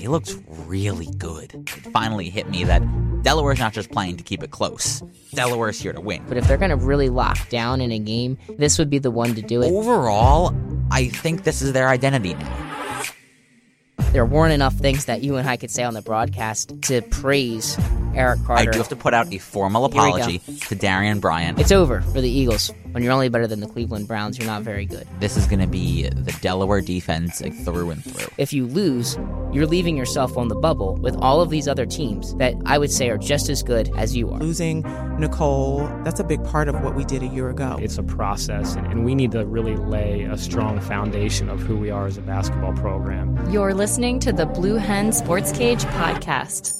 he looks really good. It finally hit me that Delaware's not just playing to keep it close. Delaware's here to win. But if they're going to really lock down in a game, this would be the one to do it. Overall, I think this is their identity now there weren't enough things that you and I could say on the broadcast to praise Eric Carter. I do have to put out a formal apology to Darian Bryant. It's over for the Eagles. When you're only better than the Cleveland Browns, you're not very good. This is going to be the Delaware defense like, through and through. If you lose, you're leaving yourself on the bubble with all of these other teams that I would say are just as good as you are. Losing Nicole, that's a big part of what we did a year ago. It's a process, and, and we need to really lay a strong foundation of who we are as a basketball program. You're listening to the Blue Hen Sports Cage podcast.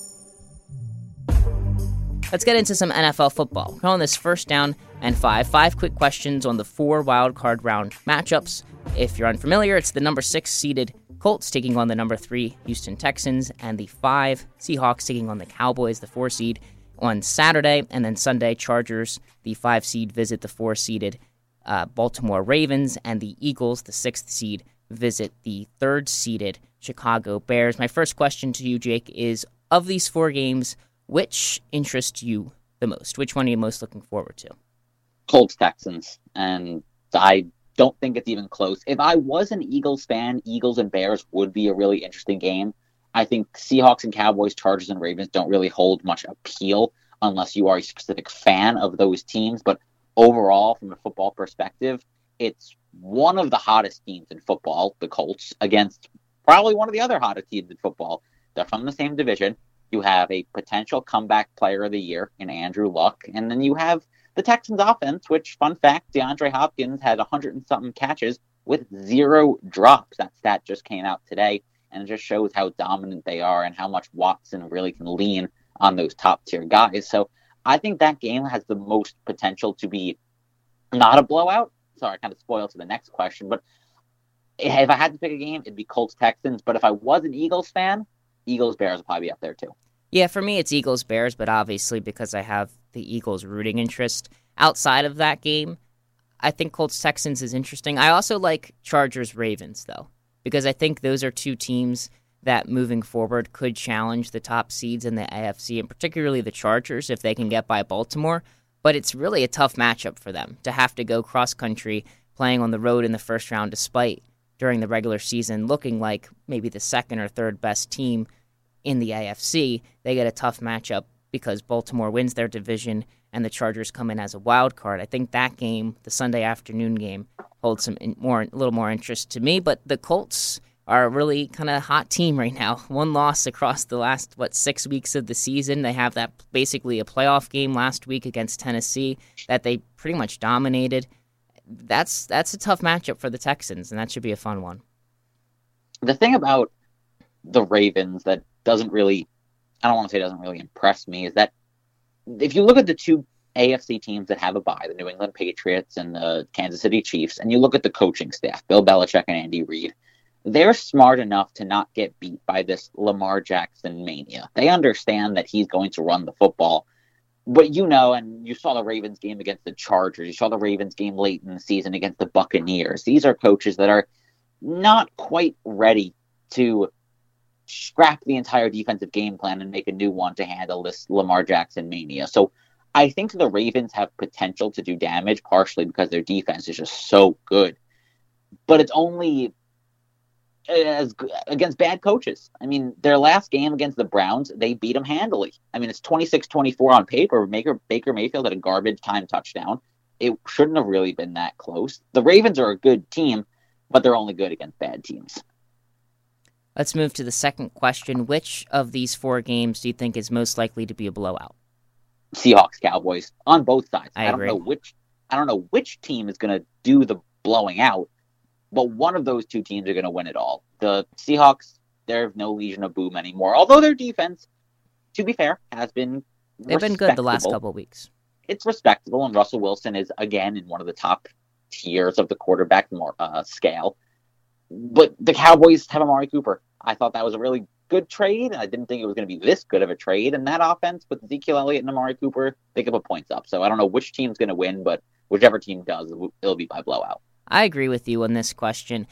Let's get into some NFL football. We're this first down and five. Five quick questions on the four wild card round matchups. If you're unfamiliar, it's the number six seeded Colts taking on the number three Houston Texans, and the five Seahawks taking on the Cowboys, the four seed, on Saturday. And then Sunday, Chargers, the five seed, visit the four seeded uh, Baltimore Ravens, and the Eagles, the sixth seed, visit the third seeded Chicago Bears. My first question to you, Jake, is of these four games, which interests you the most? Which one are you most looking forward to? Colts Texans, and I don't think it's even close. If I was an Eagles fan, Eagles and Bears would be a really interesting game. I think Seahawks and Cowboys, Chargers and Ravens don't really hold much appeal unless you are a specific fan of those teams. But overall, from a football perspective, it's one of the hottest teams in football, the Colts, against probably one of the other hottest teams in football. They're from the same division. You have a potential comeback player of the year in Andrew Luck, and then you have the Texans offense, which, fun fact, DeAndre Hopkins had 100 and something catches with zero drops. That stat just came out today, and it just shows how dominant they are and how much Watson really can lean on those top tier guys. So I think that game has the most potential to be not a blowout. Sorry, kind of spoiled to the next question, but if I had to pick a game, it'd be Colts Texans. But if I was an Eagles fan, Eagles Bears will probably be up there too. Yeah, for me it's Eagles Bears, but obviously because I have the Eagles rooting interest outside of that game, I think Colts Texans is interesting. I also like Chargers Ravens though, because I think those are two teams that moving forward could challenge the top seeds in the AFC and particularly the Chargers if they can get by Baltimore. But it's really a tough matchup for them to have to go cross country playing on the road in the first round despite during the regular season looking like maybe the second or third best team in the AFC. They get a tough matchup because Baltimore wins their division and the Chargers come in as a wild card. I think that game, the Sunday afternoon game, holds some more a little more interest to me. But the Colts are a really kind of hot team right now. One loss across the last what six weeks of the season. They have that basically a playoff game last week against Tennessee that they pretty much dominated. That's that's a tough matchup for the Texans, and that should be a fun one. The thing about the Ravens that doesn't really, I don't want to say doesn't really impress me, is that if you look at the two AFC teams that have a bye, the New England Patriots and the Kansas City Chiefs, and you look at the coaching staff, Bill Belichick and Andy Reid, they're smart enough to not get beat by this Lamar Jackson mania. They understand that he's going to run the football. But you know, and you saw the Ravens game against the Chargers, you saw the Ravens game late in the season against the Buccaneers. These are coaches that are not quite ready to scrap the entire defensive game plan and make a new one to handle this Lamar Jackson mania. So I think the Ravens have potential to do damage, partially because their defense is just so good. But it's only as against bad coaches. I mean, their last game against the Browns, they beat them handily. I mean, it's 26-24 on paper. Baker Baker Mayfield had a garbage time touchdown. It shouldn't have really been that close. The Ravens are a good team, but they're only good against bad teams. Let's move to the second question. Which of these four games do you think is most likely to be a blowout? Seahawks Cowboys on both sides. I, I don't know which I don't know which team is going to do the blowing out, but one of those two teams are going to win it all. The Seahawks, they're no Legion of Boom anymore. Although their defense, to be fair, has been they've been good the last couple of weeks. It's respectable, and Russell Wilson is again in one of the top tiers of the quarterback uh, scale. But the Cowboys have Amari Cooper. I thought that was a really good trade. I didn't think it was going to be this good of a trade. And that offense with Ezekiel Elliott and Amari Cooper, they could put points up. So I don't know which team's going to win, but whichever team does, it'll be by blowout. I agree with you on this question.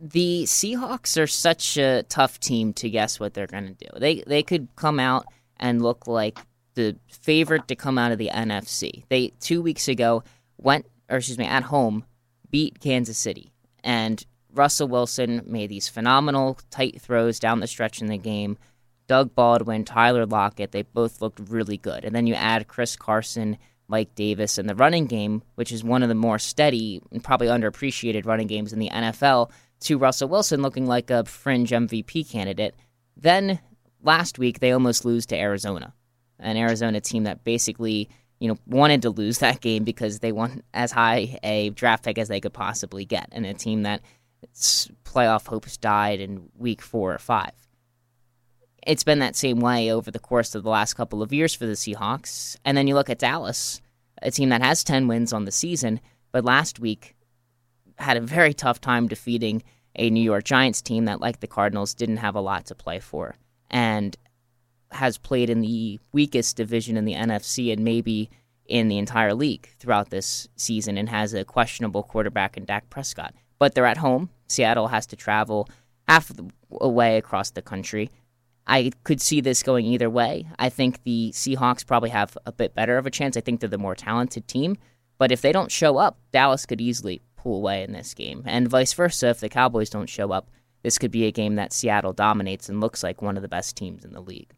the Seahawks are such a tough team to guess what they're going to do. They they could come out and look like the favorite to come out of the NFC. They two weeks ago went, or excuse me, at home beat Kansas City, and Russell Wilson made these phenomenal tight throws down the stretch in the game. Doug Baldwin, Tyler Lockett, they both looked really good. And then you add Chris Carson, Mike Davis, and the running game, which is one of the more steady and probably underappreciated running games in the NFL, to Russell Wilson looking like a fringe MVP candidate. Then last week, they almost lose to Arizona, an Arizona team that basically you know wanted to lose that game because they want as high a draft pick as they could possibly get, and a team that playoff hopes died in week four or five it's been that same way over the course of the last couple of years for the Seahawks. And then you look at Dallas, a team that has 10 wins on the season, but last week had a very tough time defeating a New York Giants team that, like the Cardinals, didn't have a lot to play for and has played in the weakest division in the NFC and maybe in the entire league throughout this season and has a questionable quarterback in Dak Prescott. But they're at home. Seattle has to travel half the way across the country. I could see this going either way. I think the Seahawks probably have a bit better of a chance. I think they're the more talented team. But if they don't show up, Dallas could easily pull away in this game. And vice versa, if the Cowboys don't show up, this could be a game that Seattle dominates and looks like one of the best teams in the league.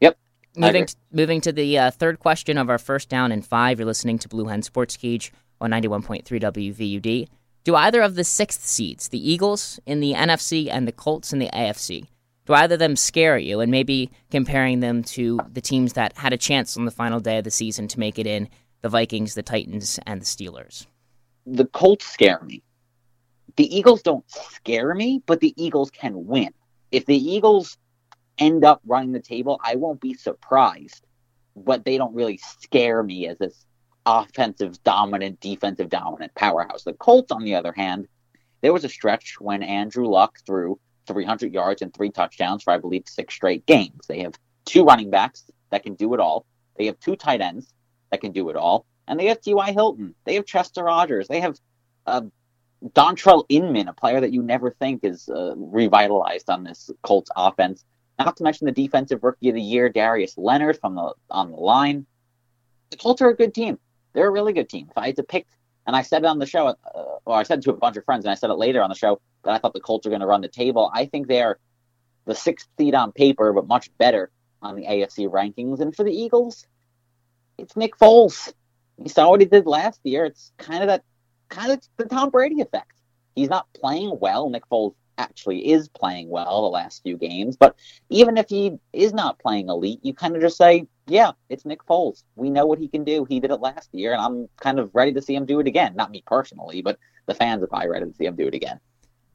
Yep. Moving to, moving to the uh, third question of our first down and five, you're listening to Blue Hen Sports Cage on 91.3 WVUD. Do either of the sixth seeds, the Eagles in the NFC and the Colts in the AFC, do either of them scare you? And maybe comparing them to the teams that had a chance on the final day of the season to make it in the Vikings, the Titans, and the Steelers. The Colts scare me. The Eagles don't scare me, but the Eagles can win. If the Eagles end up running the table, I won't be surprised. But they don't really scare me as this offensive dominant, defensive dominant powerhouse. The Colts, on the other hand, there was a stretch when Andrew Luck threw 300 yards and three touchdowns for, I believe, six straight games. They have two running backs that can do it all. They have two tight ends that can do it all. And they have T.Y. Hilton. They have Chester Rogers. They have uh, Dontrelle Inman, a player that you never think is uh, revitalized on this Colts offense. Not to mention the defensive rookie of the year, Darius Leonard from the on the line. The Colts are a good team they're a really good team. If I had to pick, and I said it on the show, uh, or I said to a bunch of friends, and I said it later on the show that I thought the Colts are going to run the table. I think they're the sixth seed on paper, but much better on the AFC rankings. And for the Eagles, it's Nick Foles. You saw what he did last year. It's kind of that, kind of the Tom Brady effect. He's not playing well. Nick Foles actually is playing well the last few games. But even if he is not playing elite, you kind of just say, yeah, it's Nick Foles. We know what he can do. He did it last year, and I'm kind of ready to see him do it again. Not me personally, but the fans are probably ready to see him do it again.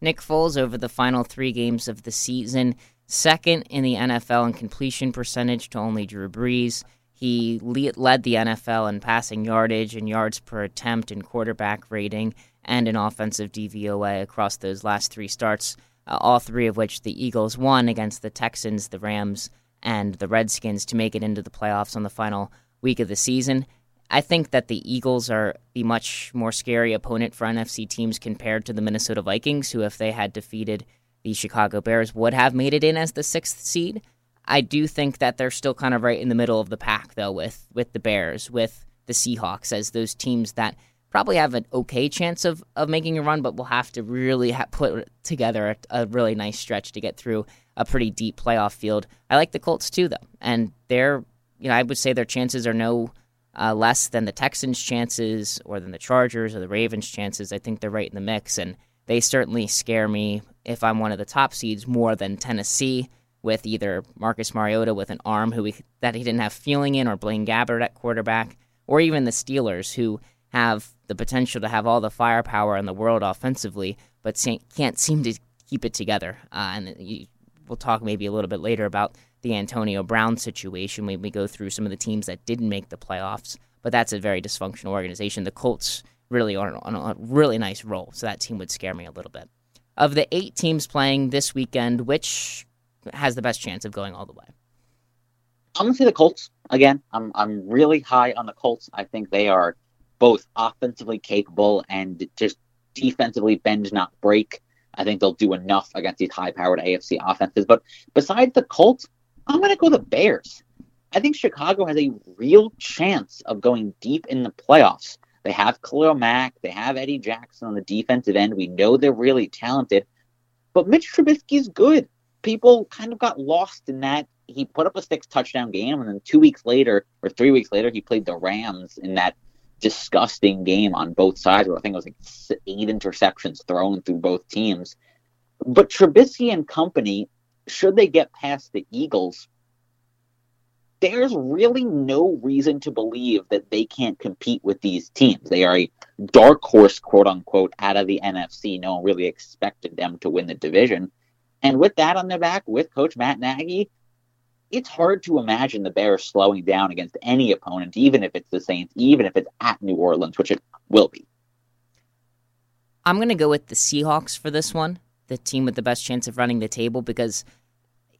Nick Foles over the final three games of the season, second in the NFL in completion percentage to only Drew Brees. He led the NFL in passing yardage and yards per attempt and quarterback rating and an offensive DVOA across those last three starts, uh, all three of which the Eagles won against the Texans, the Rams, and the Redskins to make it into the playoffs on the final week of the season. I think that the Eagles are the much more scary opponent for NFC teams compared to the Minnesota Vikings, who, if they had defeated the Chicago Bears, would have made it in as the sixth seed. I do think that they're still kind of right in the middle of the pack, though, with, with the Bears, with the Seahawks, as those teams that probably have an okay chance of, of making a run, but will have to really ha- put together a, a, really nice stretch to get through a pretty deep playoff field. I like the Colts too, though, and they're you know I would say their chances are no uh, less than the Texans' chances or than the Chargers or the Ravens' chances. I think they're right in the mix, and they certainly scare me if I'm one of the top seeds more than Tennessee with either Marcus Mariota with an arm who that he didn't have feeling in, or Blaine Gabbert at quarterback, or even the Steelers who have the potential to have all the firepower in the world offensively, but can't seem to keep it together. Uh, and you, we'll talk maybe a little bit later about the Antonio Brown situation when we go through some of the teams that didn't make the playoffs. But that's a very dysfunctional organization. The Colts really are on a really nice roll, so that team would scare me a little bit. Of the eight teams playing this weekend, which has the best chance of going all the way? I'm gonna say the Colts again. I'm I'm really high on the Colts. I think they are both offensively capable and just defensively bend not break. I think they'll do enough against these high-powered AFC offenses. But besides the Colts, I'm going to go the Bears. I think Chicago has a real chance of going deep in the playoffs. They have Khalil Mack, they have Eddie Jackson on the defensive end. We know they're really talented, but Mitch Trubisky's good. People kind of got lost in that. He put up a six touchdown game, and then two weeks later, or three weeks later, he played the Rams in that disgusting game on both sides, where I think it was like eight interceptions thrown through both teams. But Trubisky and company, should they get past the Eagles, there's really no reason to believe that they can't compete with these teams. They are a dark horse, quote unquote, out of the NFC. No one really expected them to win the division. And with that on their back, with Coach Matt Nagy, it's hard to imagine the Bears slowing down against any opponent, even if it's the Saints, even if it's at New Orleans, which it will be. I'm going to go with the Seahawks for this one, the team with the best chance of running the table, because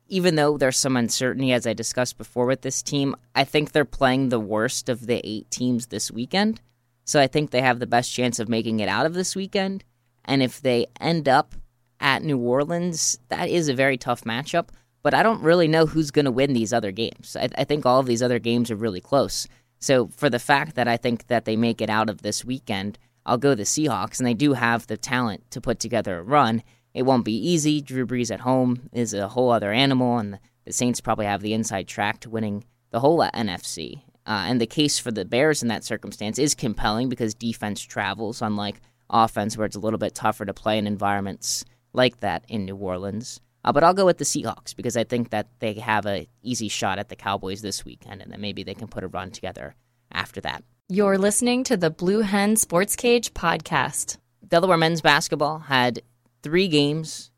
even though there's some uncertainty, as I discussed before with this team, I think they're playing the worst of the eight teams this weekend. So I think they have the best chance of making it out of this weekend. And if they end up at New Orleans, that is a very tough matchup. But I don't really know who's going to win these other games. I, I think all of these other games are really close. So for the fact that I think that they make it out of this weekend, I'll go the Seahawks, and they do have the talent to put together a run. It won't be easy. Drew Brees at home is a whole other animal, and the Saints probably have the inside track to winning the whole NFC. Uh, and the case for the Bears in that circumstance is compelling because defense travels, unlike offense, where it's a little bit tougher to play in environments like that in New Orleans. Uh, but I'll go with the Seahawks because I think that they have a easy shot at the Cowboys this weekend, and then maybe they can put a run together after that. You're listening to the Blue Hen Sports Cage podcast. Delaware men's basketball had three games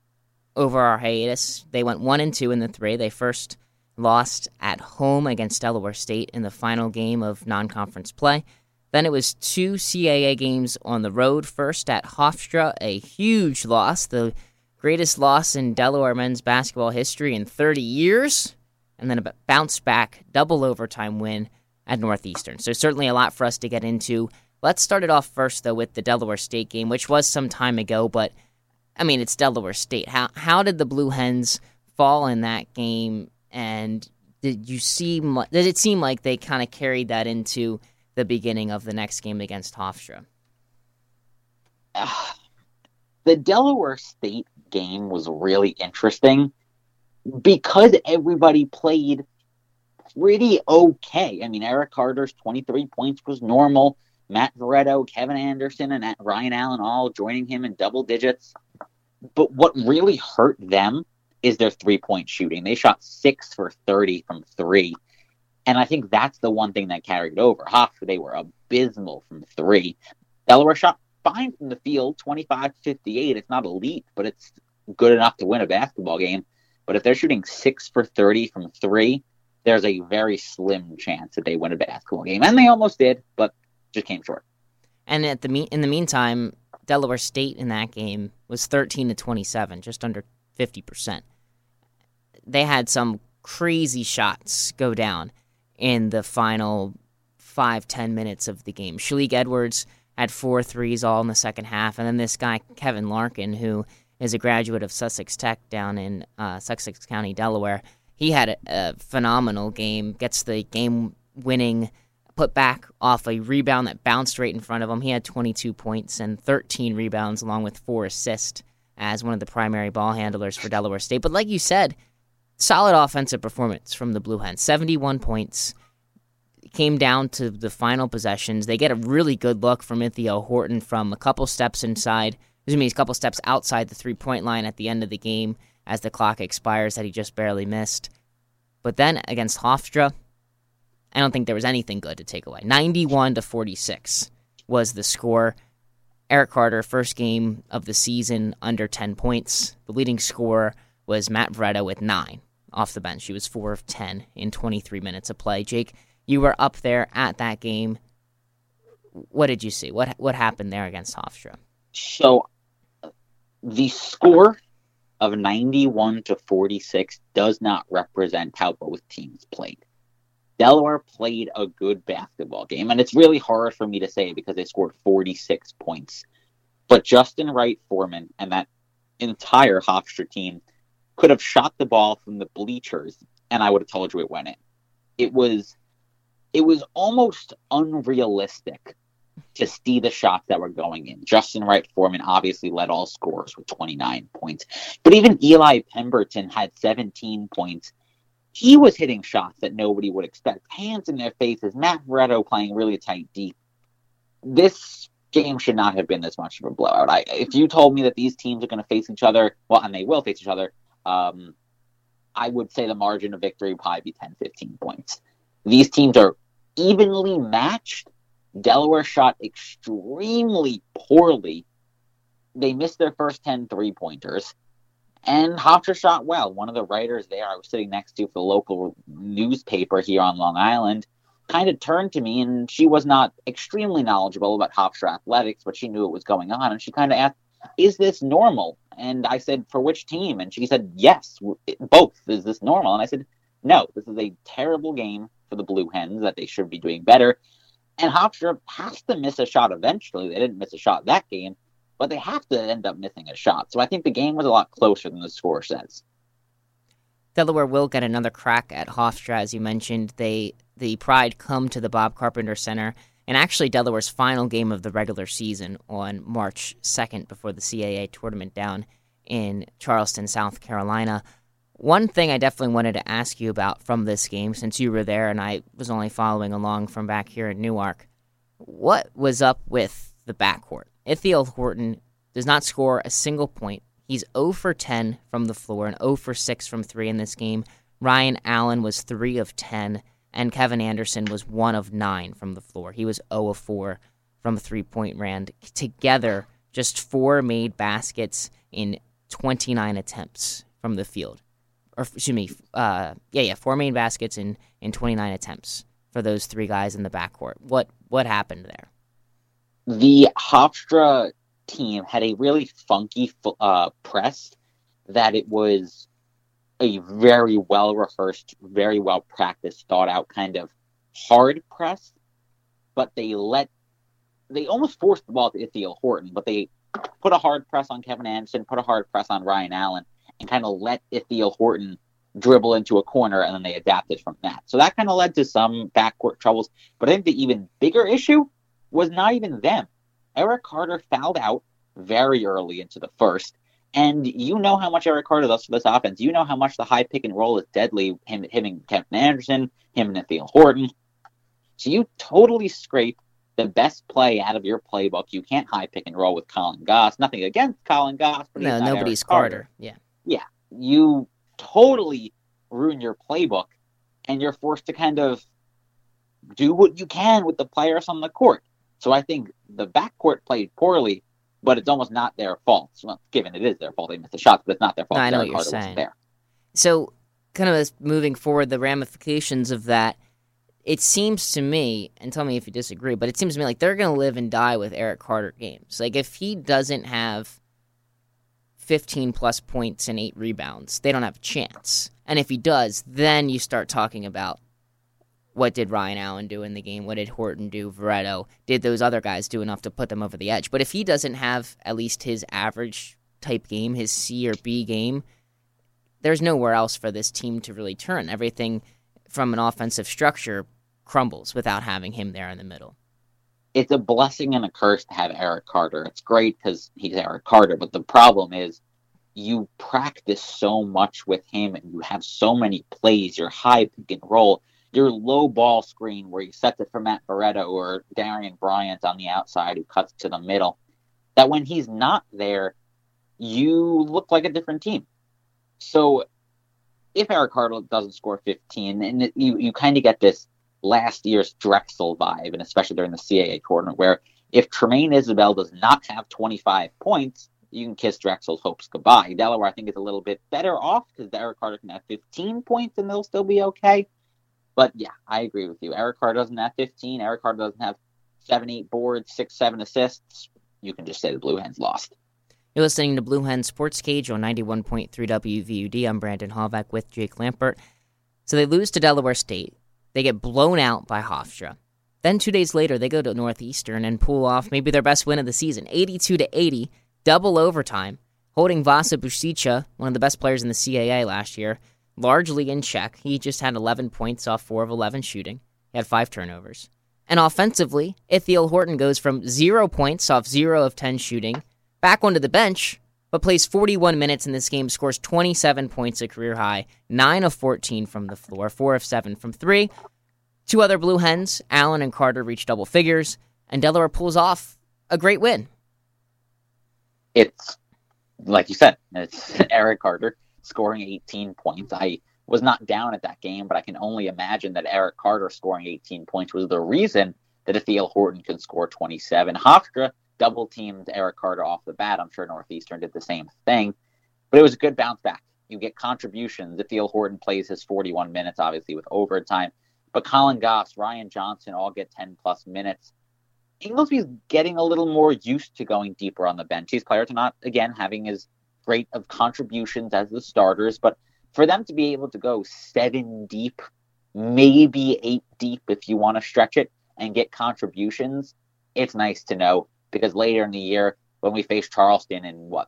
over our hiatus. They went one and two in the three. They first lost at home against Delaware State in the final game of non conference play. Then it was two CAA games on the road. First at Hofstra, a huge loss, the greatest loss in Delaware men's basketball history in 30 years. And then a bounce back double overtime win at Northeastern. So, certainly a lot for us to get into. Let's start it off first, though, with the Delaware State game, which was some time ago, but I mean, it's Delaware State. How how did the Blue Hens fall in that game? And did you see? Did it seem like they kind of carried that into the beginning of the next game against Hofstra? Uh, the Delaware State game was really interesting because everybody played pretty okay. I mean, Eric Carter's 23 points was normal. Matt Veretto, Kevin Anderson, and Ryan Allen all joining him in double digits. But what really hurt them is their three point shooting. They shot six for 30 from three. And I think that's the one thing that carried over. Hoff, they were abysmal from three. Delaware shot fine from the field, 25 58. It's not elite, but it's good enough to win a basketball game. But if they're shooting six for 30 from three, there's a very slim chance that they win a basketball game. And they almost did, but just came short. And at the me- in the meantime, Delaware State in that game was 13 to 27, just under 50%. They had some crazy shots go down in the final five, ten minutes of the game. Shalik Edwards had four threes all in the second half, and then this guy, Kevin Larkin, who is a graduate of Sussex Tech down in uh, Sussex County, Delaware, he had a, a phenomenal game, gets the game winning put back off a rebound that bounced right in front of him. He had 22 points and 13 rebounds, along with four assists as one of the primary ball handlers for Delaware State. But like you said, solid offensive performance from the Blue Hens. 71 points. Came down to the final possessions. They get a really good look from Ithiel Horton from a couple steps inside, excuse me, a couple steps outside the three point line at the end of the game as the clock expires that he just barely missed. But then against Hofstra, I don't think there was anything good to take away. 91 to 46 was the score. Eric Carter, first game of the season, under 10 points. The leading scorer was Matt Veretto with nine off the bench. He was four of 10 in 23 minutes of play. Jake, you were up there at that game. What did you see? What what happened there against Hofstra? So, the score of 91 to 46 does not represent how both teams played. Delaware played a good basketball game, and it's really hard for me to say because they scored 46 points. But Justin Wright Foreman and that entire Hofstra team could have shot the ball from the bleachers, and I would have told you it went in. It was, it was almost unrealistic to see the shots that were going in. Justin Wright Foreman obviously led all scorers with 29 points, but even Eli Pemberton had 17 points. He was hitting shots that nobody would expect. Hands in their faces. Matt Veretto playing really tight deep. This game should not have been this much of a blowout. I, if you told me that these teams are going to face each other, well, and they will face each other, um, I would say the margin of victory would probably be 10, 15 points. These teams are evenly matched. Delaware shot extremely poorly. They missed their first 10 three pointers. And Hofstra shot well. One of the writers there I was sitting next to for the local newspaper here on Long Island kind of turned to me and she was not extremely knowledgeable about Hofstra athletics, but she knew what was going on. And she kind of asked, Is this normal? And I said, For which team? And she said, Yes, both. Is this normal? And I said, No, this is a terrible game for the Blue Hens that they should be doing better. And Hofstra has to miss a shot eventually. They didn't miss a shot that game, but they have to end up missing a shot. So I think the game was a lot closer than the score says. Delaware will get another crack at Hofstra, as you mentioned. They the Pride come to the Bob Carpenter Center, and actually Delaware's final game of the regular season on March 2nd before the CAA tournament down in Charleston, South Carolina. One thing I definitely wanted to ask you about from this game, since you were there and I was only following along from back here in Newark, what was up with the backcourt? Ithiel Horton does not score a single point. He's 0 for 10 from the floor and 0 for 6 from 3 in this game. Ryan Allen was 3 of 10, and Kevin Anderson was 1 of 9 from the floor. He was 0 of 4 from three point rand. Together, just four made baskets in 29 attempts from the field or excuse me, uh, yeah, yeah, four main baskets in in 29 attempts for those three guys in the backcourt. What what happened there? The Hofstra team had a really funky uh, press that it was a very well rehearsed, very well practiced, thought out kind of hard press, but they let they almost forced the ball to Ithiel Horton, but they put a hard press on Kevin Anderson, put a hard press on Ryan Allen, and kind of let Ithiel Horton dribble into a corner, and then they adapted from that. So that kind of led to some backcourt troubles. But I think the even bigger issue was not even them. Eric Carter fouled out very early into the first. And you know how much Eric Carter does for this offense. You know how much the high pick and roll is deadly. Him hitting Kevin Anderson, him and Ithiel Horton. So you totally scrape the best play out of your playbook. You can't high pick and roll with Collin Goss. Nothing against Collin Goss, but no, nobody's Carter. Carter. Yeah, yeah. You totally ruin your playbook, and you're forced to kind of do what you can with the players on the court. So I think the backcourt played poorly, but it's almost not their fault. Well, given it is their fault, they missed the shots, but it's not their fault. I know Derek what you're Carter saying. So, kind of as moving forward, the ramifications of that. It seems to me, and tell me if you disagree, but it seems to me like they're going to live and die with Eric Carter games. Like if he doesn't have 15 plus points and eight rebounds, they don't have a chance. And if he does, then you start talking about what did Ryan Allen do in the game? What did Horton do? Veretto? Did those other guys do enough to put them over the edge? But if he doesn't have at least his average type game, his C or B game, there's nowhere else for this team to really turn. Everything from an offensive structure crumbles without having him there in the middle. It's a blessing and a curse to have Eric Carter. It's great because he's Eric Carter, but the problem is you practice so much with him and you have so many plays, your high pick and roll, your low ball screen where you set it for Matt Veretto or Darian Bryant on the outside who cuts to the middle, that when he's not there, you look like a different team. So if Eric Carter doesn't score 15, and it, you, you kind of get this last year's Drexel vibe, and especially during the CAA tournament, where if Tramaine Isabell does not have 25 points, you can kiss Drexel's hopes goodbye. Delaware, I think, is a little bit better off because Eric Carter can have 15 points and they'll still be okay. But yeah, I agree with you. Eric Carter doesn't have 15. Eric Carter doesn't have seven, eight boards, six, seven assists. You can just say the Blue Hens lost. You're listening to Blue Hen Sports Cage on 91.3 WVUD. I'm Brandon Halvack with Jake Lampert. So they lose to Delaware State. They get blown out by Hofstra. Then two days later, they go to Northeastern and pull off maybe their best win of the season, 82 to 80, double overtime, holding Vasa Pusica, one of the best players in the CAA last year, largely in check. He just had 11 points off 4 of 11 shooting. He had 5 turnovers. And offensively, Ithiel Horton goes from 0 points off 0 of 10 shooting, back onto the bench, but plays 41 minutes in this game, scores 27 points, a career high, 9 of 14 from the floor, 4 of 7 from 3. Two other Blue Hens, Allen and Carter, reach double figures, and Delaware pulls off a great win. It's, like you said, it's Eric Carter scoring 18 points. I was not down at that game, but I can only imagine that Eric Carter scoring 18 points was the reason that Ithiel Horton could score 27. Hofstra double teamed Eric Carter off the bat. I'm sure Northeastern did the same thing, but it was a good bounce back. You get contributions. Ithiel Horton plays his 41 minutes, obviously with overtime, but Collin Goss, Ryan Johnson all get 10 plus minutes. Ingelsby's getting a little more used to going deeper on the bench. These players are not, again, having as great of contributions as the starters, but for them to be able to go seven deep, maybe eight deep if you want to stretch it, and get contributions, it's nice to know because later in the year, when we face Charleston in what,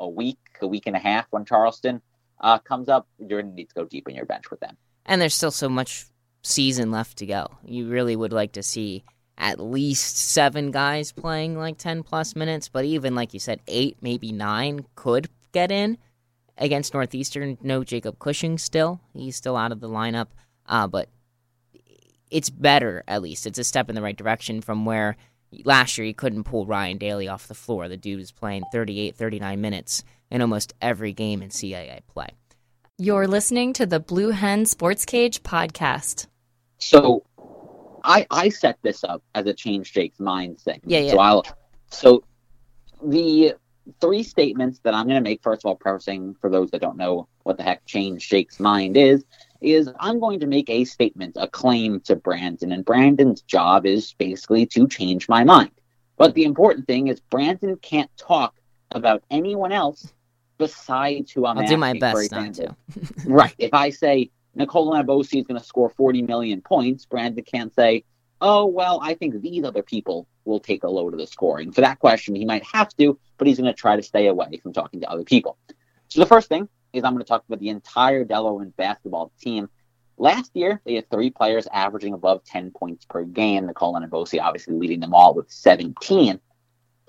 a week, a week and a half, when Charleston uh, comes up, you're going to need to go deep in your bench with them. And there's still so much season left to go. You really would like to see at least seven guys playing like 10 plus minutes, but even like you said, eight, maybe nine could get in against Northeastern. No Jacob Cushing still. He's still out of the lineup. Uh, but it's better, at least. It's a step in the right direction from where last year he couldn't pull Ryan Daly off the floor. The dude was playing 38, 39 minutes in almost every game in CAA play. You're listening to the Blue Hen Sports Cage podcast. So I I set this up as a change Jake's mind thing. Yeah, yeah. So I'll so the three statements that I'm going to make, first of all, prefacing for those that don't know what the heck change Jake's mind is, is I'm going to make a statement, a claim to Brandon, and Brandon's job is basically to change my mind. But the important thing is Brandon can't talk about anyone else besides who I'm I'll do my best not to. right. If I say Nicole Enabosi is going to score 40 million points, Brandon can't say, oh, well, I think these other people will take a load of the scoring. For that question, he might have to, but he's going to try to stay away from talking to other people. So the first thing is I'm going to talk about the entire Delaware basketball team. Last year, they had three players averaging above 10 points per game. Nicole Enabosi obviously leading them all with 17.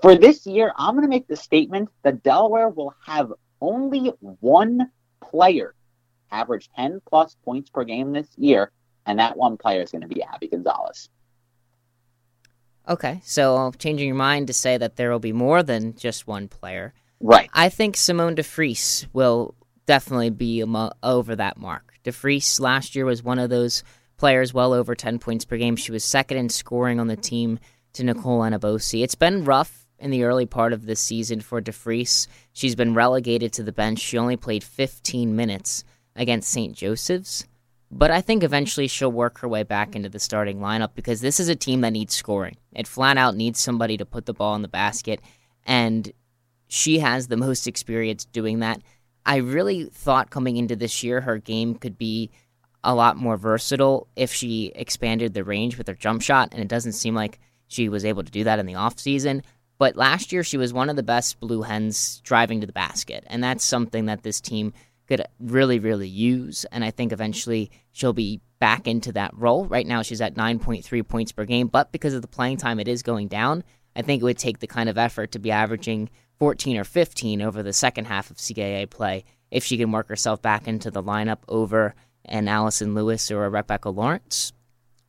For this year, I'm going to make the statement that Delaware will have only one player average 10 plus points per game this year, and that one player is going to be Abby Gonzalez. Okay, so changing your mind to say that there will be more than just one player. Right. I think Simone DeFreese will definitely be over that mark. DeFreese last year was one of those players well over 10 points per game. She was second in scoring on the team to Nicole Enabosi. It's been rough in the early part of this season for DeFreese. She's been relegated to the bench. She only played 15 minutes against St. Joseph's. But I think eventually she'll work her way back into the starting lineup because this is a team that needs scoring. It flat out needs somebody to put the ball in the basket, and she has the most experience doing that. I really thought coming into this year her game could be a lot more versatile if she expanded the range with her jump shot, and it doesn't seem like she was able to do that in the offseason. But last year she was one of the best blue hens driving to the basket, and that's something that this team could really, really use. And I think eventually she'll be back into that role. Right now, she's at 9.3 points per game, but because of the playing time, it is going down. I think it would take the kind of effort to be averaging 14 or 15 over the second half of CAA play if she can work herself back into the lineup over an Allison Lewis or a Rebecca Lawrence.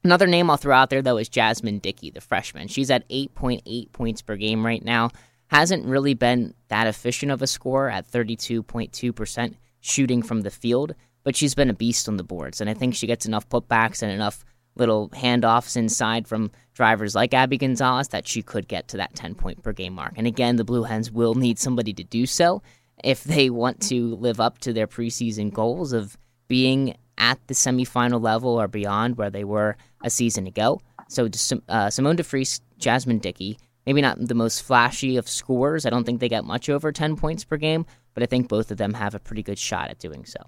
Another name I'll throw out there, though, is Jasmine Dickey, the freshman. She's at 8.8 points per game right now. Hasn't really been that efficient of a scorer at 32.2% shooting from the field, but she's been a beast on the boards. And I think she gets enough putbacks and enough little handoffs inside from drivers like Abby Gonzalez that she could get to that 10 point per game mark. And again, the Blue Hens will need somebody to do so if they want to live up to their preseason goals of being at the semifinal level or beyond where they were a season ago. So uh, Simone DeFreese, Jasmine Dickey, maybe not the most flashy of scores. I don't think they get much over 10 points per game, but I think both of them have a pretty good shot at doing so.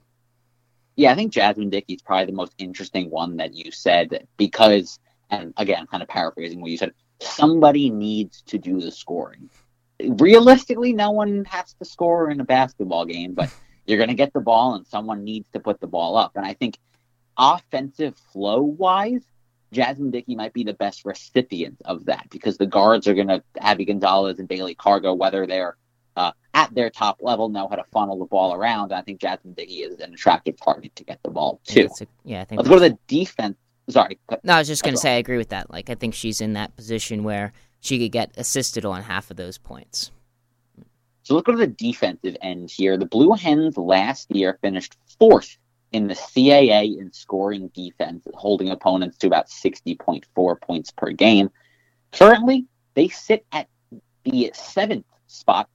Yeah, I think Jasmine Dickey is probably the most interesting one that you said because and again, kind of paraphrasing what you said, somebody needs to do the scoring. Realistically, no one has to score in a basketball game, but you're going to get the ball and someone needs to put the ball up. And I think offensive flow wise, Jasmine Dickey might be the best recipient of that because the guards are going to, Abby Gonzalez and Bailey Cargo, whether they're uh, at their top level, know how to funnel the ball around. And I think Jasmine Dickey is an attractive target to get the ball too. A, yeah, I think. Let's go to the defense. Sorry. No, I was just going to say I agree with that. Like I think she's in that position where she could get assisted on half of those points. So let's go to the defensive end here. The Blue Hens last year finished fourth in the CAA in scoring defense, holding opponents to about 60.4 points per game. Currently, they sit at the seventh spot,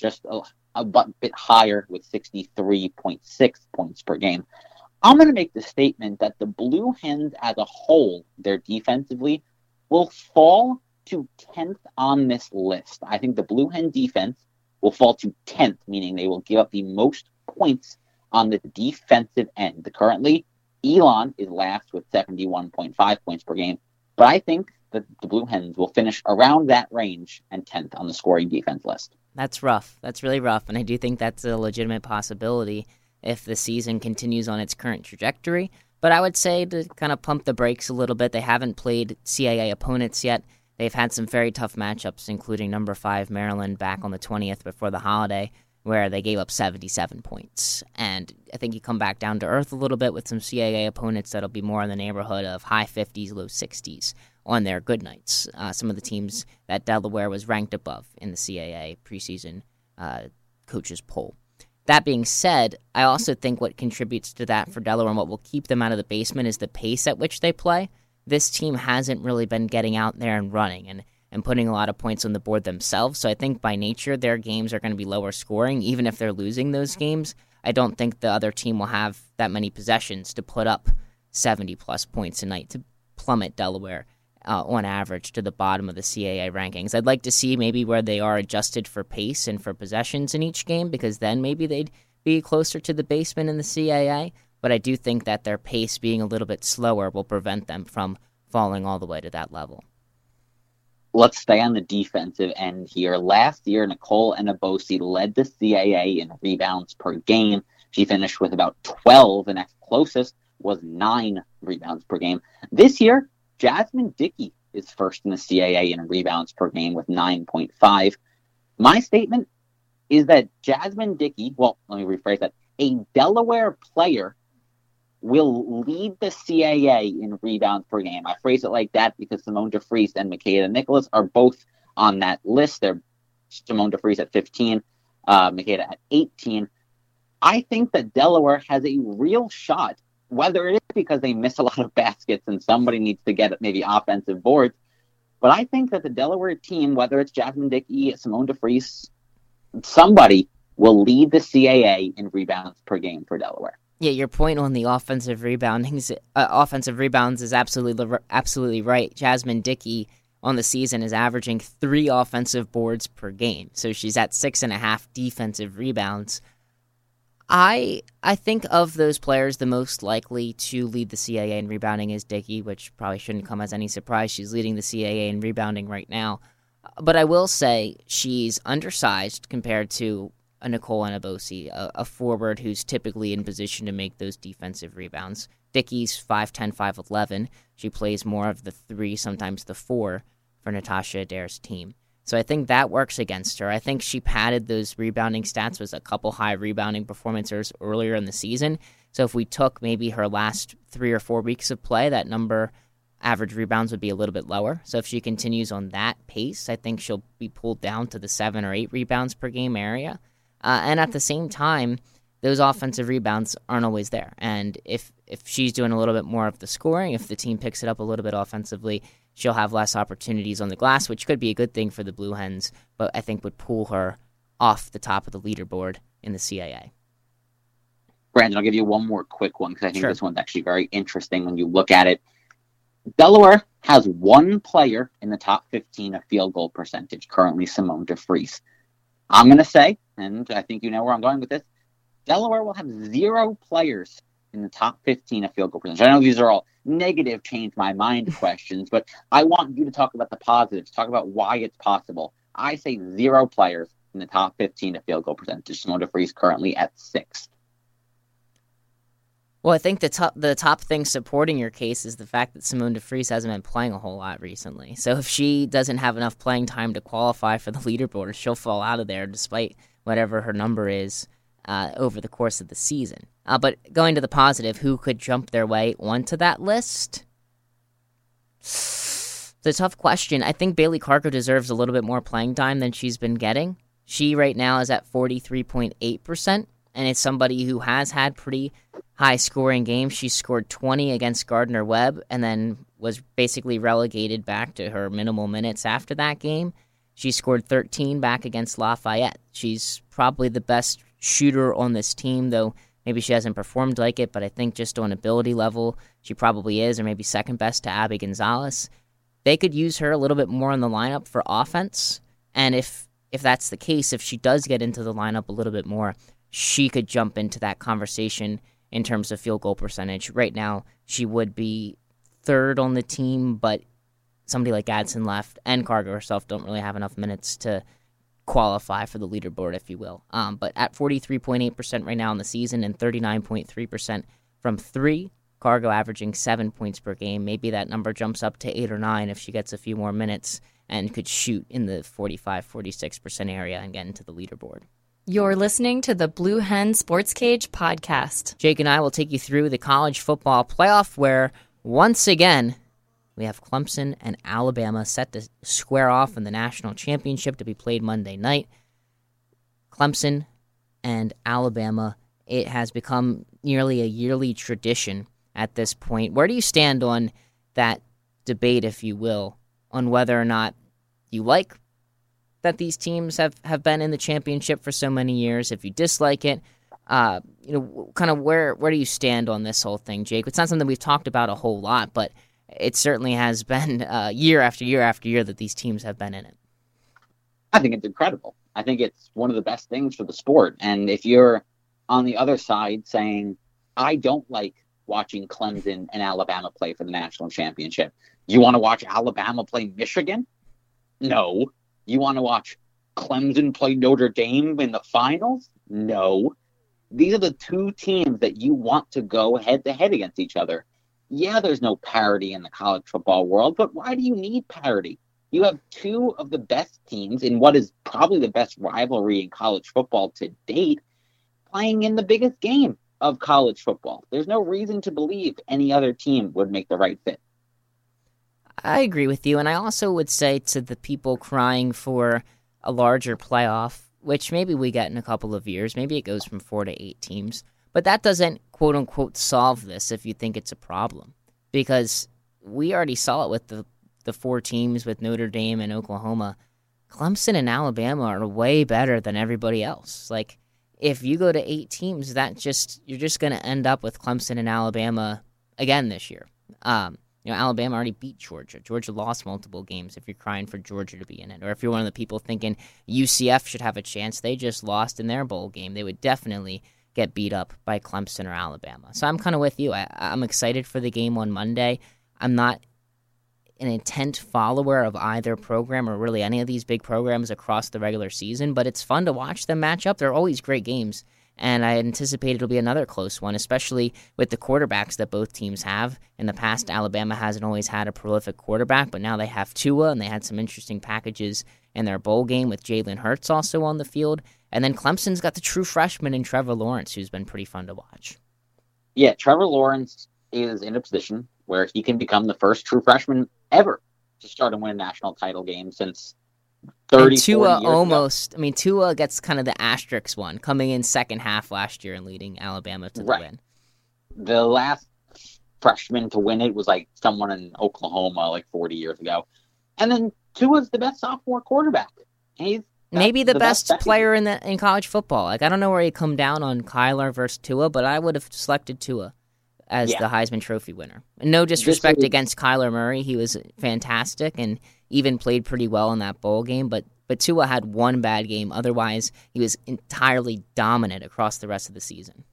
just a, a bit higher with 63.6 points per game. I'm going to make the statement that the Blue Hens as a whole, their defensively, will fall to 10th on this list. I think the Blue Hen defense will fall to 10th, meaning they will give up the most points on the defensive end. Currently, Elon is last with 71.5 points per game, but I think that the Blue Hens will finish around that range and 10th on the scoring defense list. That's rough. That's really rough, and I do think that's a legitimate possibility if the season continues on its current trajectory. But I would say to kind of pump the brakes a little bit. They haven't played CAA opponents yet. They've had some very tough matchups, including number five Maryland back on the 20th before the holiday, where they gave up 77 points. And I think you come back down to earth a little bit with some CAA opponents that'll be more in the neighborhood of high 50s, low 60s on their good nights. Uh, some of the teams that Delaware was ranked above in the CAA preseason uh, coaches poll. That being said, I also think what contributes to that for Delaware and what will keep them out of the basement is the pace at which they play this team hasn't really been getting out there and running and, and putting a lot of points on the board themselves. So I think by nature, their games are going to be lower scoring, even if they're losing those games. I don't think the other team will have that many possessions to put up 70 plus points a night to plummet Delaware uh, on average to the bottom of the CAA rankings. I'd like to see maybe where they are adjusted for pace and for possessions in each game because then maybe they'd be closer to the basement in the CAA but I do think that their pace being a little bit slower will prevent them from falling all the way to that level. Let's stay on the defensive end here. Last year, Nicole Enabosi led the CAA in rebounds per game. She finished with about 12. The next closest was nine rebounds per game. This year, Jasmine Dickey is first in the CAA in rebounds per game with 9.5. My statement is that Jasmine Dickey, well, let me rephrase that, a Delaware player will lead the CAA in rebounds per game. I phrase it like that because Simone DeFreese and Makeda Nicholas are both on that list. They're Simone DeFreese at 15, uh, Makeda at 18. I think that Delaware has a real shot, whether it is because they miss a lot of baskets and somebody needs to get maybe offensive boards. But I think that the Delaware team, whether it's Jasmine Dickey, Simone DeFreese, somebody will lead the CAA in rebounds per game for Delaware. Yeah, your point on the offensive rebounding, uh, offensive rebounds is absolutely absolutely right. Jasmine Dickey on the season is averaging three offensive boards per game, so she's at six and a half defensive rebounds. I I think of those players, the most likely to lead the CAA in rebounding is Dickey, which probably shouldn't come as any surprise. She's leading the CAA in rebounding right now. Uh, but I will say she's undersized compared to a Nicole Enabosi, a, a forward who's typically in position to make those defensive rebounds. Dickey's 5'10, 5'11. She plays more of the three, sometimes the four for Natasha Adair's team. So I think that works against her. I think she padded those rebounding stats with a couple high rebounding performances earlier in the season. So if we took maybe her last three or four weeks of play, that number average rebounds would be a little bit lower. So if she continues on that pace, I think she'll be pulled down to the seven or eight rebounds per game area. Uh, and at the same time, those offensive rebounds aren't always there. And if if she's doing a little bit more of the scoring, if the team picks it up a little bit offensively, she'll have less opportunities on the glass, which could be a good thing for the Blue Hens, but I think would pull her off the top of the leaderboard in the CAA. Brandon, I'll give you one more quick one because I think sure. this one's actually very interesting when you look at it. Delaware has one player in the top 15 of field goal percentage, currently Simone DeFreese. I'm going to say, and I think you know where I'm going with this, Delaware will have zero players in the top 15 of field goal percentage? I know these are all negative change my mind questions, but I want you to talk about the positives, talk about why it's possible. I say zero players in the top 15 of field goal percentage. Simone DeFreese currently at sixth. Well, I think the top the top thing supporting your case is the fact that Simone DeFreese hasn't been playing a whole lot recently. So if she doesn't have enough playing time to qualify for the leaderboard, she'll fall out of there despite whatever her number is uh, over the course of the season. Uh, but going to the positive, who could jump their way onto that list? It's a tough question. I think Bailey Kargo deserves a little bit more playing time than she's been getting. She right now is at 43.8%, and it's somebody who has had pretty high scoring games. She scored 20 against Gardner Webb and then was basically relegated back to her minimal minutes after that game. She scored 13 back against Lafayette. She's probably the best shooter on this team, though maybe she hasn't performed like it, but I think just on ability level, she probably is, or maybe second best to Abby Gonzalez. They could use her a little bit more in the lineup for offense, and if if that's the case, if she does get into the lineup a little bit more, she could jump into that conversation in terms of field goal percentage. Right now, she would be third on the team, but somebody like Gadsden left and Kargo herself don't really have enough minutes to qualify for the leaderboard, if you will. Um, but at 43.8% right now in the season and 39.3% from three, Kargo averaging seven points per game. Maybe that number jumps up to eight or nine if she gets a few more minutes and could shoot in the 45 46% area and get into the leaderboard. You're listening to the Blue Hen Sports Cage podcast. Jake and I will take you through the college football playoff where once again we have Clemson and Alabama set to square off in the national championship to be played Monday night. Clemson and Alabama, it has become nearly a yearly tradition at this point. Where do you stand on that debate, if you will, on whether or not you like that these teams have, have been in the championship for so many years? If you dislike it, uh, you know, kind of where where do you stand on this whole thing, Jake? It's not something we've talked about a whole lot, but it certainly has been uh, year after year after year that these teams have been in it. I think it's incredible. I think it's one of the best things for the sport. And if you're on the other side saying, I don't like watching Clemson and Alabama play for the national championship, you want to watch Alabama play Michigan? No. You want to watch Clemson play Notre Dame in the finals? No. These are the two teams that you want to go head to head against each other yeah, there's no parity in the college football world, but why do you need parity? You have two of the best teams in what is probably the best rivalry in college football to date playing in the biggest game of college football. There's no reason to believe any other team would make the right fit. I agree with you. And I also would say to the people crying for a larger playoff, which maybe we get in a couple of years, maybe it goes from four to eight teams. But that doesn't quote unquote solve this if you think it's a problem. Because we already saw it with the, the four teams with Notre Dame and Oklahoma. Clemson and Alabama are way better than everybody else. Like if you go to eight teams, that just you're just going to end up with Clemson and Alabama again this year. Um, you know, Alabama already beat Georgia. Georgia lost multiple games. If you're crying for Georgia to be in it, or if you're one of the people thinking UCF should have a chance, they just lost in their bowl game. They would definitely get beat up by Clemson or Alabama. So I'm kind of with you. I, I'm excited for the game on Monday. I'm not an intent follower of either program or really any of these big programs across the regular season, but it's fun to watch them match up. They're always great games, and I anticipate it'll be another close one, especially with the quarterbacks that both teams have. In the past, Alabama hasn't always had a prolific quarterback, but now they have Tua, and they had some interesting packages in their bowl game with Jalen Hurts also on the field. And then Clemson's got the true freshman in Trevor Lawrence, who's been pretty fun to watch. Yeah, Trevor Lawrence is in a position where he can become the first true freshman ever to start and win a national title game since 30 and Tua almost. I mean, Tua gets kind of the asterisk one, coming in second half last year and leading Alabama to the right. win. The last freshman to win it was like someone in Oklahoma like 40 years ago. And then Tua's the best sophomore quarterback. He's Maybe the, the best, best player in the in college football. Like I don't know where you come down on Kyler versus Tua, but I would have selected Tua as yeah. the Heisman Trophy winner. No disrespect against Kyler Murray, he was fantastic and even played pretty well in that bowl game. But but Tua had one bad game. Otherwise, he was entirely dominant across the rest of the season.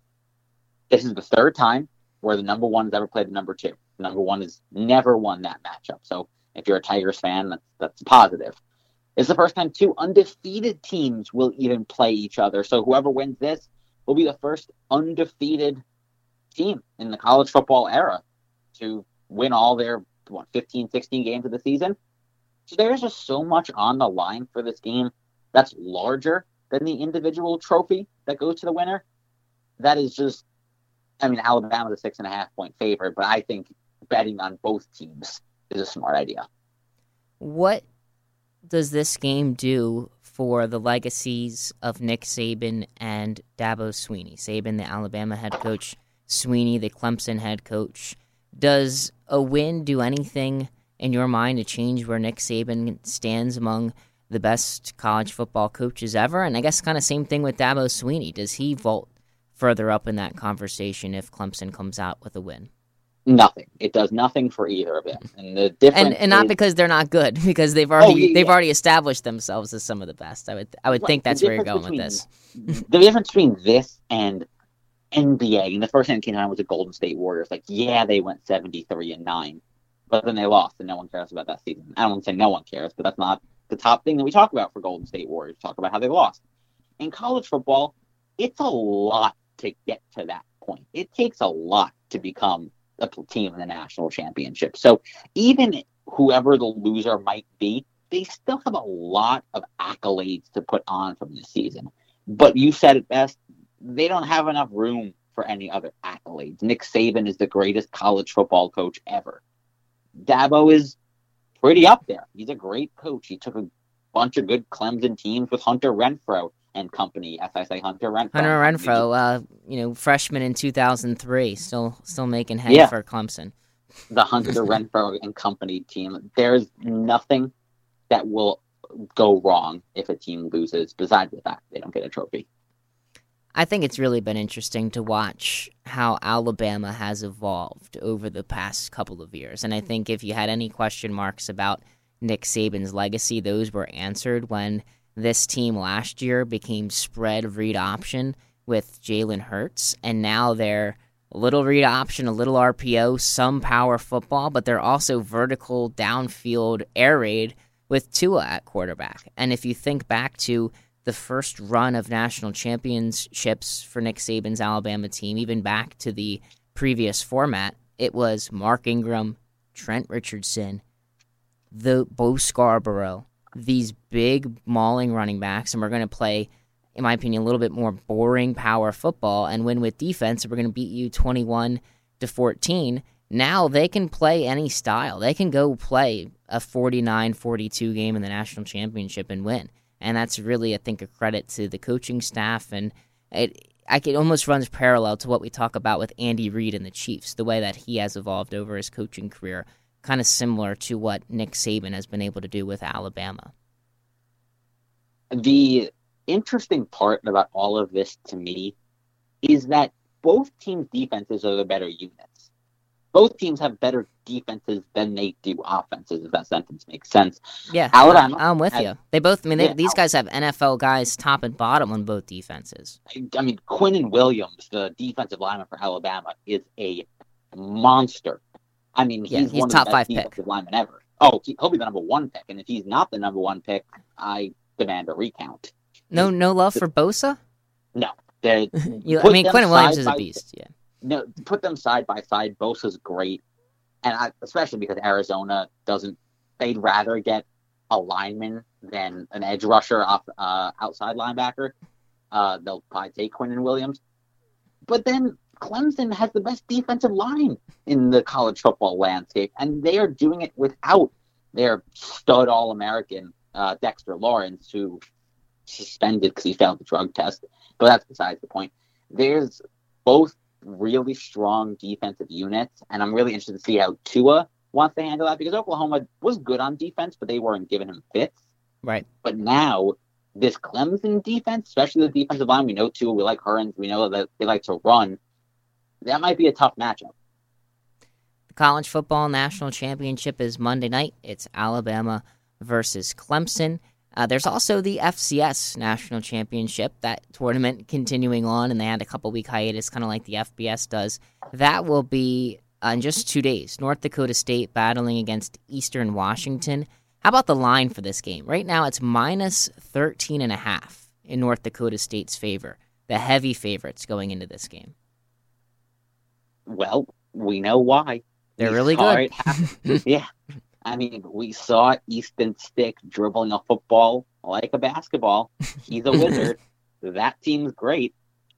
This is the third time where the number one has ever played the number two. The number one has never won that matchup. So if you're a Tigers fan, that's that's positive. It's the first time two undefeated teams will even play each other. So whoever wins this will be the first undefeated team in the college football era to win all their what 15, 16 games of the season. So there's just so much on the line for this game that's larger than the individual trophy that goes to the winner. That is just, I mean, Alabama's a six and a half point favorite, but I think betting on both teams is a smart idea. What does this game do for the legacies of Nick Saban and Dabo Swinney? Saban, the Alabama head coach, Swinney, the Clemson head coach. Does a win do anything in your mind to change where Nick Saban stands among the best college football coaches ever? And I guess kind of same thing with Dabo Swinney. Does he vault further up in that conversation if Clemson comes out with a win? Nothing. It does nothing for either of them. And the difference and, and not is- because they're not good, because they've oh, already Oh, yeah, they've yeah. already established themselves as some of the best. I would I would Right, think that's where you're going difference with this. the difference between this and NBA, and the first thing that came to mind was the Golden State Warriors. Like, yeah, they went 73 and 9, but then they lost, and no one cares about that season. I don't want to say no one cares, but that's not the top thing that we talk about for Golden State Warriors. Talk about how they lost. In college football, it's a lot to get to that point. It takes a lot to become a team in the national championship. So even whoever the loser might be, they still have a lot of accolades to put on from this season. But you said it best. They don't have enough room for any other accolades. Nick Saban is the greatest college football coach ever. Dabo is pretty up there. He's a great coach. He took a bunch of good Clemson teams with Hunter Renfrow and company. As I say, Hunter Renfrow. Hunter. Renfrow, uh, you know, freshman in 2003, still still making hay Yeah. for Clemson. the Hunter Renfrow and company team. There's nothing that will go wrong if a team loses. Besides the fact they don't get a trophy. I think it's really been interesting to watch how Alabama has evolved over the past couple of years. And I mm-hmm. think if you had any question marks about Nick Saban's legacy, those were answered when this team last year became spread read option with Jalen Hurts. And now they're a little read option, a little RPO, some power football, but they're also vertical downfield air raid with Tua at quarterback. And if you think back to the first run of national championships for Nick Saban's Alabama team, even back to the previous format, it was Mark Ingram, Trent Richardson, the Bo Scarborough, these big mauling running backs, and we're going to play, in my opinion, a little bit more boring power football and win with defense. We're going to beat you 21 to 14. Now they can play any style. They can go play a 49 42 game in the national championship and win. And that's really, I think, a credit to the coaching staff. And it, I it almost runs parallel to what we talk about with Andy Reid and the Chiefs, the way that he has evolved over his coaching career, kind of similar to what Nick Saban has been able to do with Alabama. The interesting part about all of this to me is that both teams' defenses are the better units. Both teams have better defenses than they do offenses, if that sentence makes sense. Yeah, Alabama I, am with has- you. They both. I mean, they, Yeah, these guys have NFL guys top and bottom on both defenses. I mean, Quinnen Williams, the defensive lineman for Alabama, is a monster. I mean, he's, Yeah, he's one top of the five best pick. defensive linemen ever. Oh, he, he'll be the number one pick, and if he's not the number one pick, I demand a recount. No, no love for Bosa. No, You, I mean, Quinnen Williams is a beast. Yeah, no put them side by side. Bosa's great, and I, especially because Arizona doesn't. They'd rather get a lineman than an edge rusher off uh, outside linebacker. Uh, they'll probably take Quinnen Williams, but then Clemson has the best defensive line in the college football landscape, and they are doing it without their stud All American uh, Dexter Lawrence, who suspended because he failed the drug test. But that's besides the point. There's both really strong defensive units, and I'm really interested to see how Tua wants to handle that because Oklahoma was good on defense, but they weren't giving him fits. right. But now this Clemson defense, especially the defensive line, we know Tua, we like Hearns, we know that they like to run. That might be a tough matchup. The college football national championship is Monday night. It's Alabama versus Clemson. Uh, there's also the FCS National Championship, that tournament continuing on, and they had a couple week hiatus, kind of like the FBS does. That will be uh, in just two days. North Dakota State battling against Eastern Washington. How about the line for this game? Right now, it's minus 13 and a half in North Dakota State's favor. The heavy favorites going into this game. Well, we know why. They're really good. yeah. I mean, we saw Easton Stick dribbling a football like a basketball. He's a wizard. that team's great.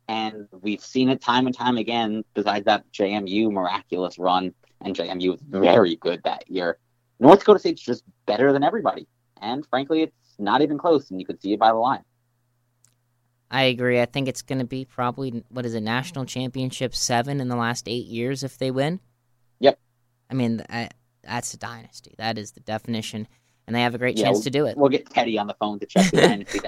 And we've seen it time and time again, besides that JMU miraculous run. And JMU was very good that year. North Dakota State's just better than everybody. And frankly, it's not even close. And you can see it by the line. I agree. I think it's going to be probably what is it, national championship seven in the last eight years if they win. Yep. I mean, I, that's a dynasty. That is the definition, and they have a great Yeah, chance to do it. We'll get Teddy on the phone to check the dynasty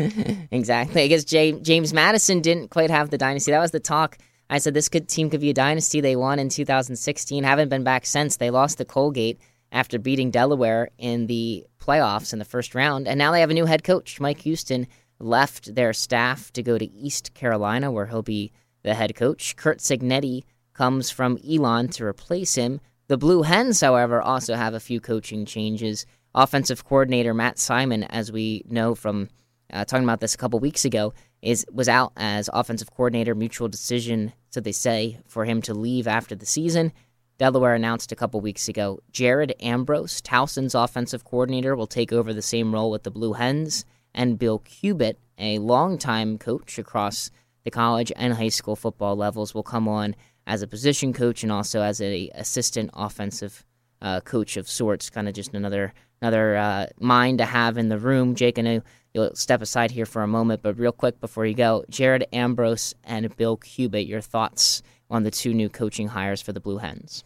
definition. exactly. I guess James, James Madison didn't quite have the dynasty. That was the talk. I said this could, team could be a dynasty. They won in 2016. Haven't been back since. They lost to Colgate after beating Delaware in the playoffs in the first round, and now they have a new head coach, Mike Houston. Left their staff to go to East Carolina, where he'll be the head coach. Curt Cignetti comes from Elon to replace him. The Blue Hens, however, also have a few coaching changes. Offensive coordinator Matt Simon, as we know from uh, talking about this a couple weeks ago, is was out as offensive coordinator. Mutual decision, so they say, for him to leave after the season. Delaware announced a couple weeks ago Jared Ambrose, Towson's offensive coordinator, will take over the same role with the Blue Hens, and Bill Cubit, a longtime coach across the college and high school football levels, will come on as a position coach and also as a assistant offensive uh, coach of sorts. Kind of just another another uh, mind to have in the room. Jake, I know you'll step aside here for a moment, but real quick before you go, Jared Ambrose and Bill Cubit, your thoughts on the two new coaching hires for the Blue Hens?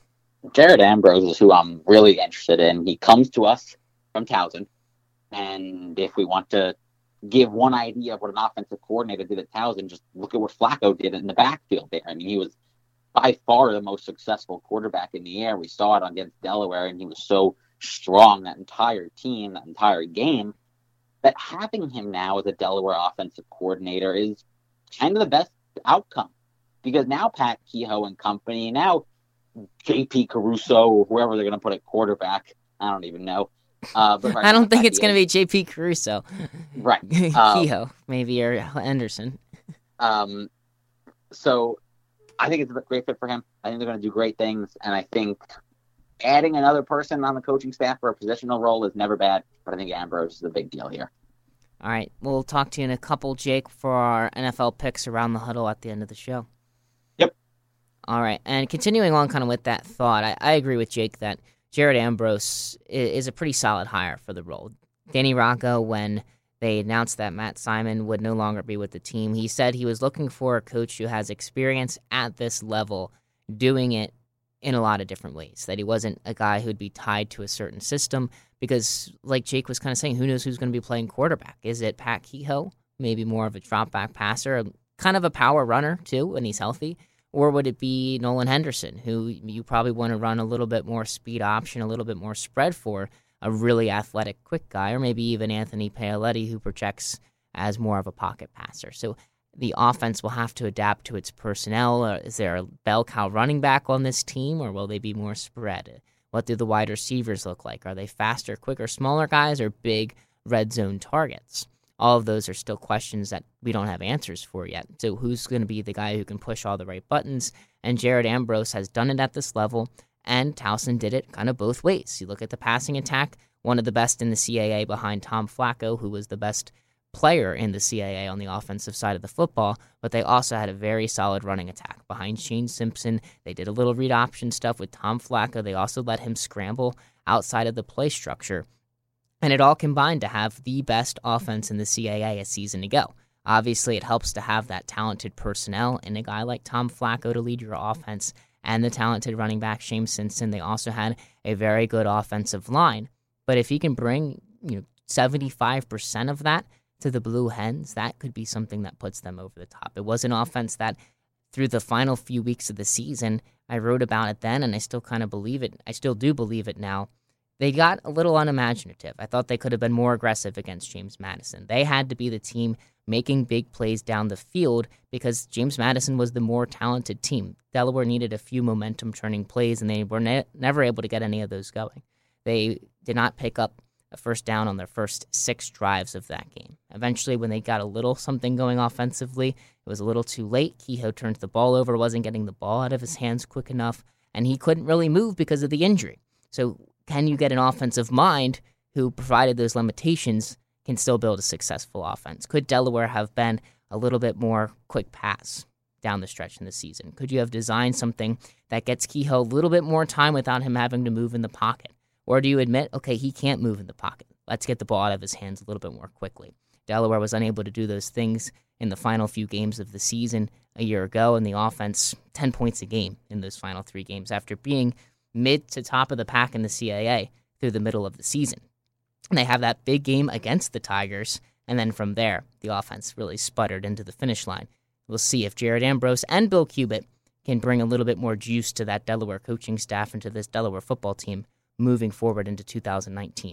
Jared Ambrose is who I'm really interested in. He comes to us from Towson. And if we want to give one idea of what an offensive coordinator did at Towson, just look at what Flacco did in the backfield there. I mean, he was by far the most successful quarterback in the air. We saw it against Delaware, and he was so strong that entire team, that entire game, that having him now as a Delaware offensive coordinator is kind of the best outcome. Because now Pat Kehoe and company, now JP Caruso or whoever they're going to put at quarterback, I don't even know. Uh, but right I don't think it's going to be JP Caruso. right. Um, Kehoe, maybe, or Anderson. Um, so I think it's a great fit for him. I think they're going to do great things, and I think adding another person on the coaching staff for a positional role is never bad. But I think Ambrose is a big deal here. All right, we'll talk to you in a couple, Jake, for our NFL picks around the huddle at the end of the show. Yep. All right, and continuing on kind of with that thought, I, I agree with Jake that Jared Ambrose is, is a pretty solid hire for the role. Danny Rocco, when they announced that Matt Simon would no longer be with the team, he said he was looking for a coach who has experience at this level doing it in a lot of different ways. That he wasn't a guy who'd be tied to a certain system because, like Jake was kind of saying, who knows who's going to be playing quarterback? Is it Pat Kehoe, maybe more of a drop back passer, um, kind of a power runner too when he's healthy? Or would it be Nolan Henderson, who you probably want to run a little bit more speed option, a little bit more spread for a really athletic, quick guy, or maybe even Anthony Paoletti, who projects as more of a pocket passer. So the offense will have to adapt to its personnel. Uh, is there a bell cow running back on this team, or will they be more spread? What do the wide receivers look like? Are they faster, quicker, smaller guys, or big red zone targets? All of those are still questions that we don't have answers for yet. So, who's going to be the guy who can push all the right buttons? And Jared Ambrose has done it at this level, and Towson did it kind of both ways. You look at the passing attack, one of the best in the CAA behind Tom Flacco, who was the best player in the CAA on the offensive side of the football, but they also had a very solid running attack behind Shane Simpson. They did a little read option stuff with Tom Flacco. They also let him scramble outside of the play structure. And it all combined to have the best offense in the CAA a season ago. Obviously, it helps to have that talented personnel and a guy like Tom Flacco to lead your offense and the talented running back Shane Simpson. They also had a very good offensive line. But if he can bring, you know, 75% of that to the Blue Hens, that could be something that puts them over the top. It was an offense that, through the final few weeks of the season, I wrote about it then, and I still kind of believe it. I still do believe it now. they got a little unimaginative. I thought they could have been more aggressive against James Madison. They had to be the team making big plays down the field because James Madison was the more talented team. Delaware needed a few momentum turning plays, and they were ne- never able to get any of those going. They did not pick up a first down on their first six drives of that game. Eventually, when they got a little something going offensively, it was a little too late. Kehoe turned the ball over, wasn't getting the ball out of his hands quick enough, and he couldn't really move because of the injury. So, can you get an offensive mind who provided those limitations can still build a successful offense? Could Delaware have been a little bit more quick pass down the stretch in the season? Could you have designed something that gets Kehoe a little bit more time without him having to move in the pocket? Or do you admit, okay, he can't move in the pocket? Let's get the ball out of his hands a little bit more quickly. Delaware was unable to do those things in the final few games of the season a year ago, and the offense 10 points a game in those final three games after being mid to top of the pack in the CAA through the middle of the season. And they have that big game against the Tigers, and then from there, the offense really sputtered into the finish line. We'll see if Jared Ambrose and Bill Cubit can bring a little bit more juice to that Delaware coaching staff and to this Delaware football team moving forward into 2019.